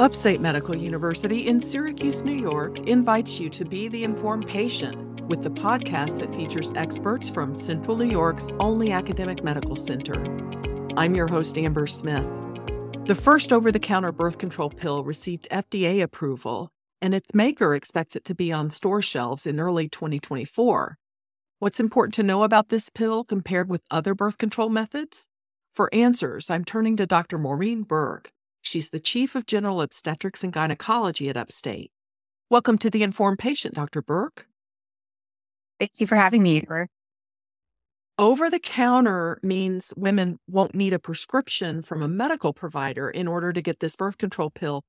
Upstate Medical University in Syracuse, New York invites you to be the informed patient with the podcast that features experts from Central New York's only academic medical center. I'm your host, Amber Smith. The first over the counter birth control pill received FDA approval, and its maker expects it to be on store shelves in early 2024. What's important to know about this pill compared with other birth control methods? For answers, I'm turning to Dr. Maureen Burke. She's the Chief of General Obstetrics and Gynecology at Upstate. Welcome to the Informed Patient, Dr. Burke. Thank you for having me, Amber. Over the counter means women won't need a prescription from a medical provider in order to get this birth control pill.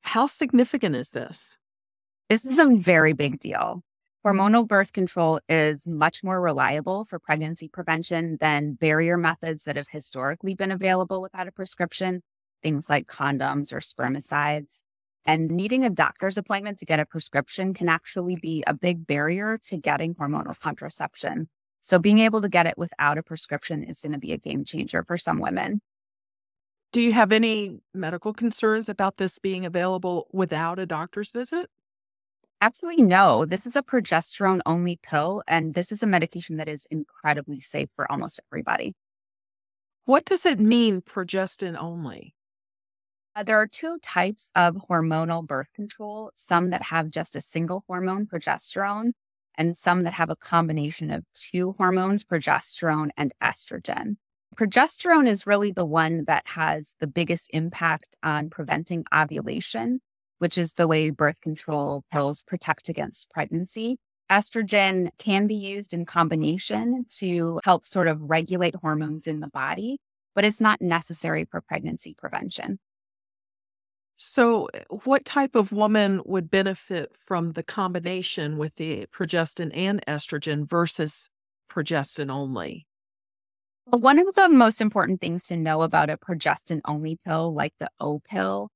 How significant is this? This is a very big deal. Hormonal birth control is much more reliable for pregnancy prevention than barrier methods that have historically been available without a prescription, things like condoms or spermicides. And needing a doctor's appointment to get a prescription can actually be a big barrier to getting hormonal contraception. So, being able to get it without a prescription is going to be a game changer for some women. Do you have any medical concerns about this being available without a doctor's visit? Absolutely no. This is a progesterone only pill, and this is a medication that is incredibly safe for almost everybody. What does it mean, progestin only? Uh, there are two types of hormonal birth control some that have just a single hormone, progesterone, and some that have a combination of two hormones, progesterone and estrogen. Progesterone is really the one that has the biggest impact on preventing ovulation which is the way birth control pills protect against pregnancy. Estrogen can be used in combination to help sort of regulate hormones in the body, but it's not necessary for pregnancy prevention. So, eh, what type of woman would benefit from the combination with the progestin and estrogen versus progestin only? Well, one of the most important things to know about a progestin only pill, like the Opill,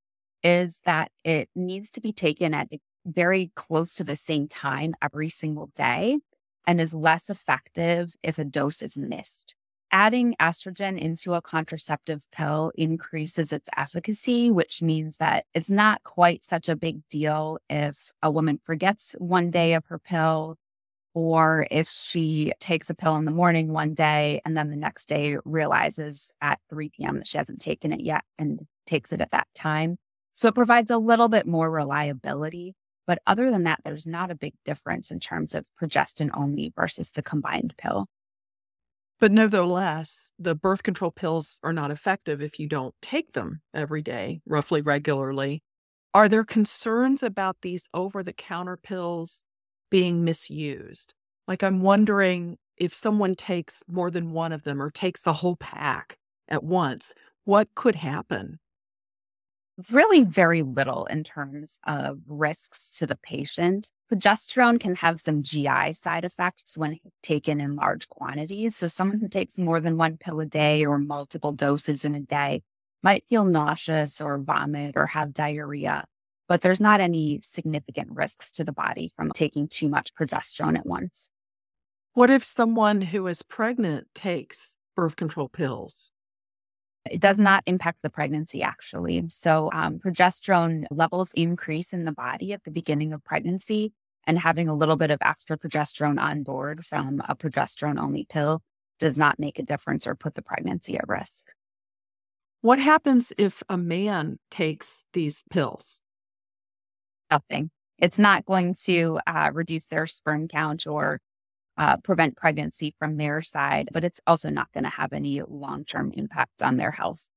is that it needs to be taken at very close to the same time every single day and is less effective if a dose is missed. Adding estrogen into a contraceptive pill increases its efficacy, which means that it's not quite such a big deal if a woman forgets one day of her pill or if she takes a pill in the morning one day and then the next day realizes at 3 p.m. that she hasn't taken it yet and takes it at that time. So it provides a little bit more reliability. But other than that, there's not a big difference in terms of progestin only versus the combined pill. But nevertheless, the birth control pills are not effective if you don't take them every day, roughly regularly. Are there concerns about these over the counter pills being misused? Like, I'm wondering if someone takes more than one of them or takes the whole pack at once, what could happen? Really very little in terms of risks to the patient. Progesterone can have some GI side effects when taken in large quantities. So, someone who takes more than one pill a day or multiple doses in a day might feel nauseous or vomit or have diarrhea, but there's not any significant risks to the body from taking too much progesterone at once. What if someone who is pregnant takes birth control pills? It does not impact the pregnancy, actually. So, um, progesterone levels increase in the body at the beginning of pregnancy, and having a little bit of extra progesterone on board from a progesterone only pill does not make a difference or put the pregnancy at risk. What happens if a man takes these pills? Nothing. It's not going to uh, reduce their sperm count or uh, prevent pregnancy from their side, but it's also not going to have any long term impacts on their health.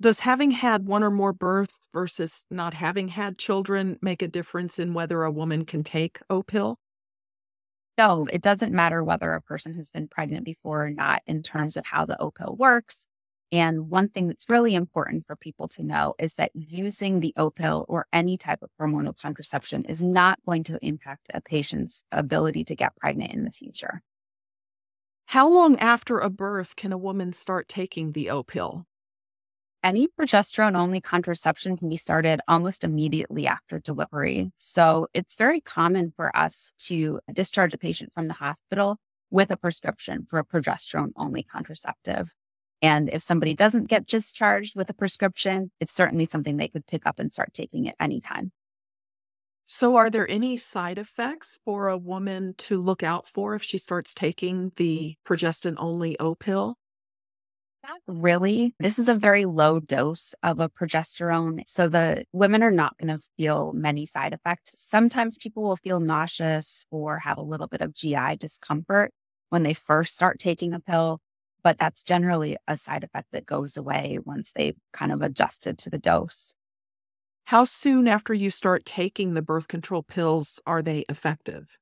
Does having had one or more births versus not having had children make a difference in whether a woman can take Opill? No, it doesn't matter whether a person has been pregnant before or not in terms of how the Opill works. And one thing that's really important for people to know is that using the Opill or any type of hormonal contraception is not going to impact a patient's ability to get pregnant in the future. How long after a birth can a woman start taking the Opill? Any progesterone only contraception can be started almost immediately after delivery. So it's very common for us to discharge a patient from the hospital with a prescription for a progesterone only contraceptive. And if somebody doesn't get discharged with a prescription, it's certainly something they could pick up and start taking at any time. So, are there any side effects for a woman to look out for if she starts taking the progestin only Opill? Not really. This is a very low dose of a progesterone. So the women are not going to feel many side effects. Sometimes people will feel nauseous or have a little bit of GI discomfort when they first start taking a pill, but that's generally a side effect that goes away once they've kind of adjusted to the dose. How soon after you start taking the birth control pills are they effective?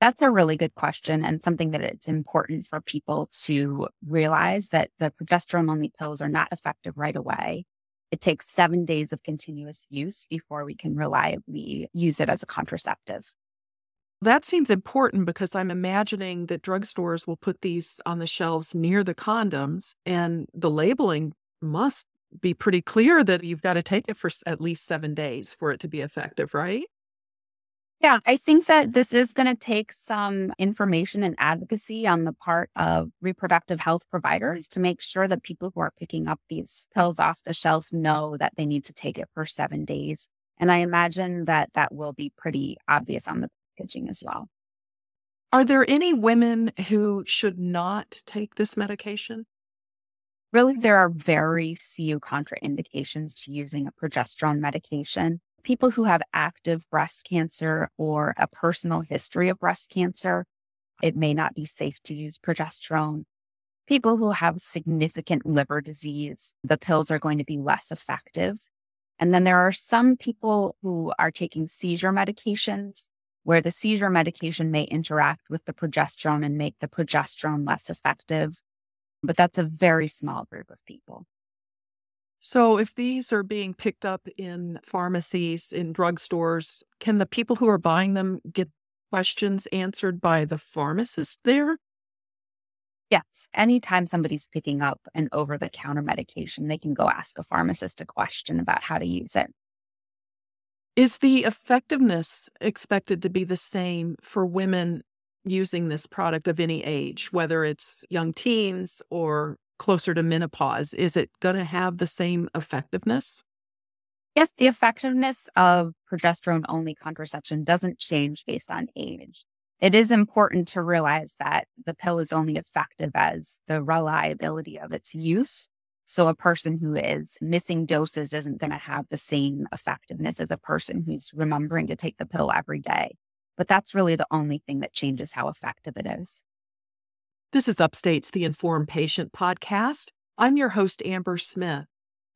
That's a really good question and something that it's important for people to realize that the progesterone only pills are not effective right away. It takes seven days of continuous use before we can reliably use it as a contraceptive. That seems important because I'm imagining that drugstores will put these on the shelves near the condoms, and the labeling must be pretty clear that you've got to take it for at least seven days for it to be effective, right? Yeah, I think that this is going to take some information and advocacy on the part of reproductive health providers to make sure that people who are picking up these pills off the shelf know that they need to take it for seven days. And I imagine that that will be pretty obvious on the packaging as well. Are there any women who should not take this medication? Really, there are very few contraindications to using a progesterone medication. People who have active breast cancer or a personal history of breast cancer, it may not be safe to use progesterone. People who have significant liver disease, the pills are going to be less effective. And then there are some people who are taking seizure medications where the seizure medication may interact with the progesterone and make the progesterone less effective but that's a very small group of people. So, if these are being picked up in pharmacies, in drugstores, can the people who are buying them get questions answered by the pharmacist there? Yes. Anytime somebody's picking up an over the counter medication, they can go ask a pharmacist a question about how to use it. Is the effectiveness expected to be the same for women using this product of any age, whether it's young teens or closer to menopause? Is it going to have the same effectiveness? Yes, the effectiveness of progesterone only contraception doesn't change based on age. It is important to realize that the pill is only effective as the reliability of its use. So, a person who is missing doses isn't going to have the same effectiveness as a person who's remembering to take the pill every day. But that's really the only thing that changes how effective it is. This is Upstate's The Informed Patient podcast. I'm your host, Amber Smith.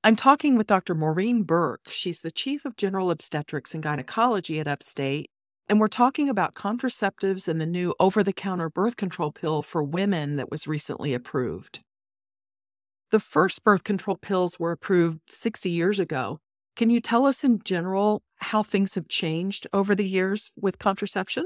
I'm talking with Dr. Maureen Burke. She's the Chief of General Obstetrics and Gynecology at Upstate. And we're talking about contraceptives and the new over the counter birth control pill for women that was recently approved. The first birth control pills were approved 60 years ago, can you tell us in general how things have changed over the years with contraception?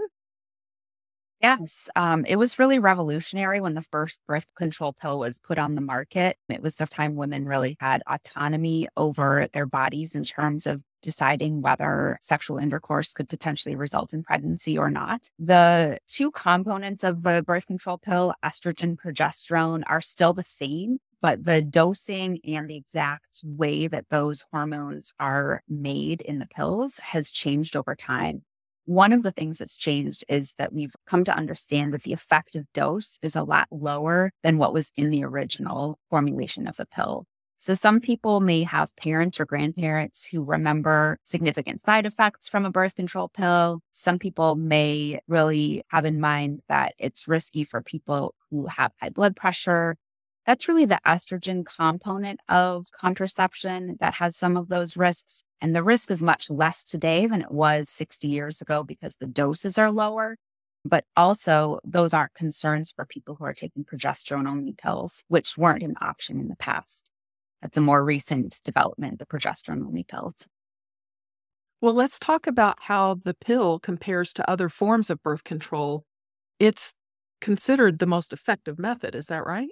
Yes, um, it was really revolutionary when the first birth control pill was put on the market. It was the time women really had autonomy over their bodies in terms of deciding whether sexual intercourse could potentially result in pregnancy or not. The two components of the birth control pill, estrogen, progesterone, are still the same, but the dosing and the exact way that those hormones are made in the pills has changed over time. One of the things that's changed is that we've come to understand that the effective dose is a lot lower than what was in the original formulation of the pill. So some people may have parents or grandparents who remember significant side effects from a birth control pill. Some people may really have in mind that it's risky for people who have high blood pressure that's really the estrogen component of contraception that has some of those risks. And the risk is much less today than it was 60 years ago because the doses are lower. But also, those aren't concerns for people who are taking progesterone only pills, which weren't an option in the past. That's a more recent development, the progesterone only pills. Well, let's talk about how the pill compares to other forms of birth control. It's considered the most effective method. Is that right?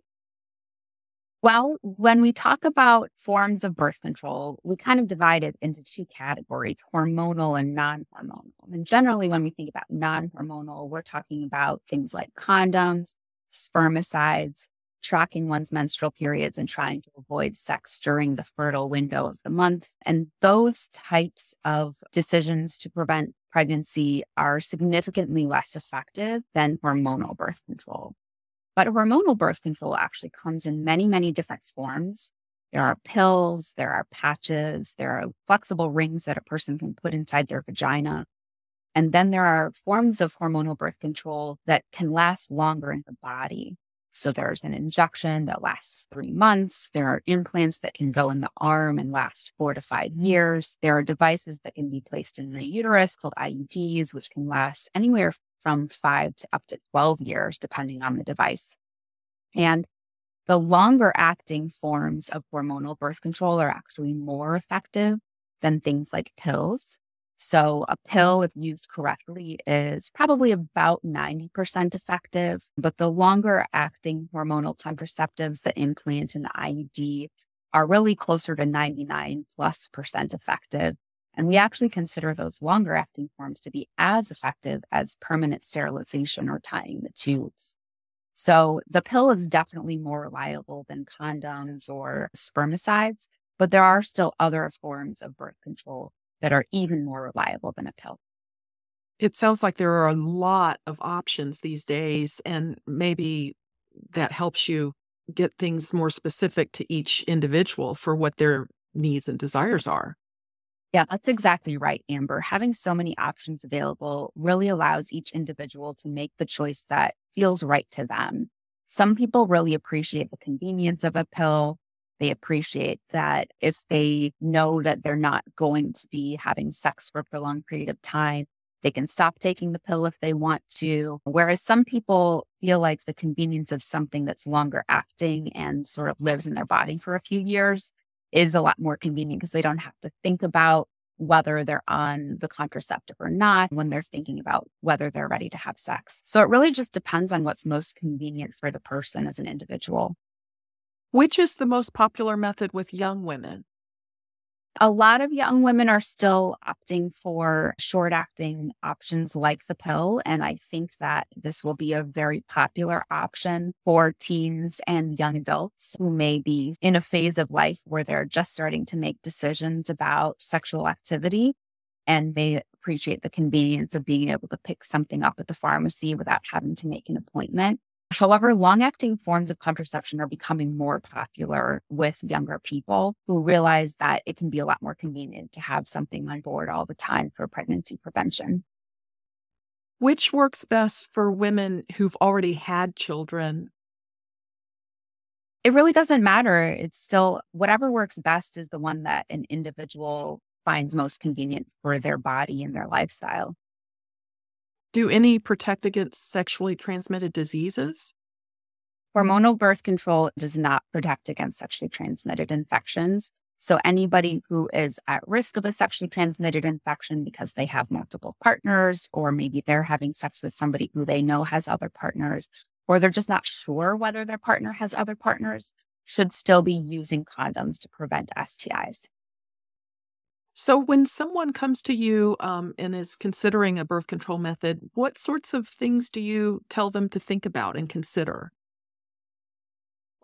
Well, when we talk about forms of birth control, we kind of divide it into two categories hormonal and non hormonal. And generally, when we think about non hormonal, we're talking about things like condoms, spermicides, tracking one's menstrual periods and trying to avoid sex during the fertile window of the month. And those types of decisions to prevent pregnancy are significantly less effective than hormonal birth control. But hormonal birth control actually comes in many, many different forms. There are pills, there are patches, there are flexible rings that a person can put inside their vagina. And then there are forms of hormonal birth control that can last longer in the body. So there's an injection that lasts three months. There are implants that can go in the arm and last four to five years. There are devices that can be placed in the uterus called IUDs, which can last anywhere from five to up to 12 years, depending on the device. And the longer acting forms of hormonal birth control are actually more effective than things like pills. So a pill, if used correctly, is probably about 90% effective, but the longer acting hormonal contraceptives, the implant and the IUD are really closer to 99 plus percent effective. And we actually consider those longer acting forms to be as effective as permanent sterilization or tying the tubes. So the pill is definitely more reliable than condoms or spermicides, but there are still other forms of birth control that are even more reliable than a pill. It sounds like there are a lot of options these days, and maybe that helps you get things more specific to each individual for what their needs and desires are. Yeah, that's exactly right, Amber. Having so many options available really allows each individual to make the choice that feels right to them. Some people really appreciate the convenience of a pill. They appreciate that if they know that they're not going to be having sex for a prolonged period of time, they can stop taking the pill if they want to. Whereas some people feel like the convenience of something that's longer acting and sort of lives in their body for a few years is a lot more convenient because they don't have to think about whether they're on the contraceptive or not when they're thinking about whether they're ready to have sex. So it really just depends on what's most convenient for the person as an individual. Which is the most popular method with young women? A lot of young women are still opting for short acting options like the pill. And I think that this will be a very popular option for teens and young adults who may be in a phase of life where they're just starting to make decisions about sexual activity and may appreciate the convenience of being able to pick something up at the pharmacy without having to make an appointment. However, long acting forms of contraception are becoming more popular with younger people who realize that it can be a lot more convenient to have something on board all the time for pregnancy prevention. Which works best for women who've already had children? It really doesn't matter. It's still whatever works best is the one that an individual finds most convenient for their body and their lifestyle. Do any protect against sexually transmitted diseases? Hormonal birth control does not protect against sexually transmitted infections. So, anybody who is at risk of a sexually transmitted infection because they have multiple partners, or maybe they're having sex with somebody who they know has other partners, or they're just not sure whether their partner has other partners, should still be using condoms to prevent STIs. So, when someone comes to you um, and is considering a birth control method, what sorts of things do you tell them to think about and consider?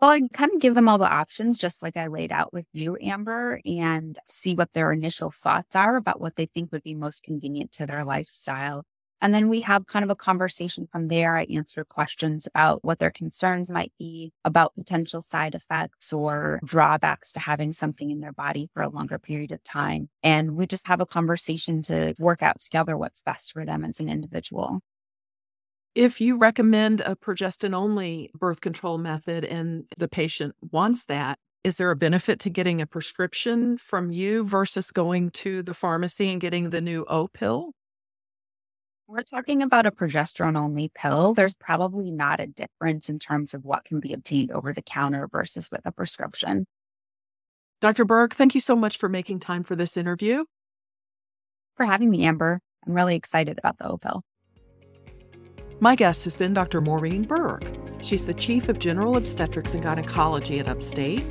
Well, I kind of give them all the options, just like I laid out with you, Amber, and see what their initial thoughts are about what they think would be most convenient to their lifestyle. And then we have kind of a conversation from there. I answer questions about what their concerns might be about potential side effects or drawbacks to having something in their body for a longer period of time. And we just have a conversation to work out together what's best for them as an individual. If you recommend a progestin only birth control method and the patient wants that, is there a benefit to getting a prescription from you versus going to the pharmacy and getting the new Opill? We're talking about a progesterone only pill. There's probably not a difference in terms of what can be obtained over the counter versus with a prescription. Dr. Burke, thank you so much for making time for this interview. For having me, Amber. I'm really excited about the Opill. My guest has been Dr. Maureen Burke. She's the Chief of General Obstetrics and Gynecology at Upstate.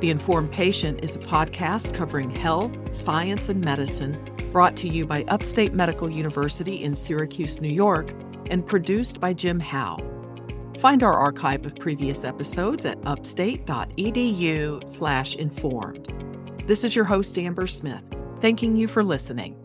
The Informed Patient is a podcast covering health, science, and medicine brought to you by Upstate Medical University in Syracuse, New York, and produced by Jim Howe. Find our archive of previous episodes at upstate.edu/informed. This is your host Amber Smith, thanking you for listening.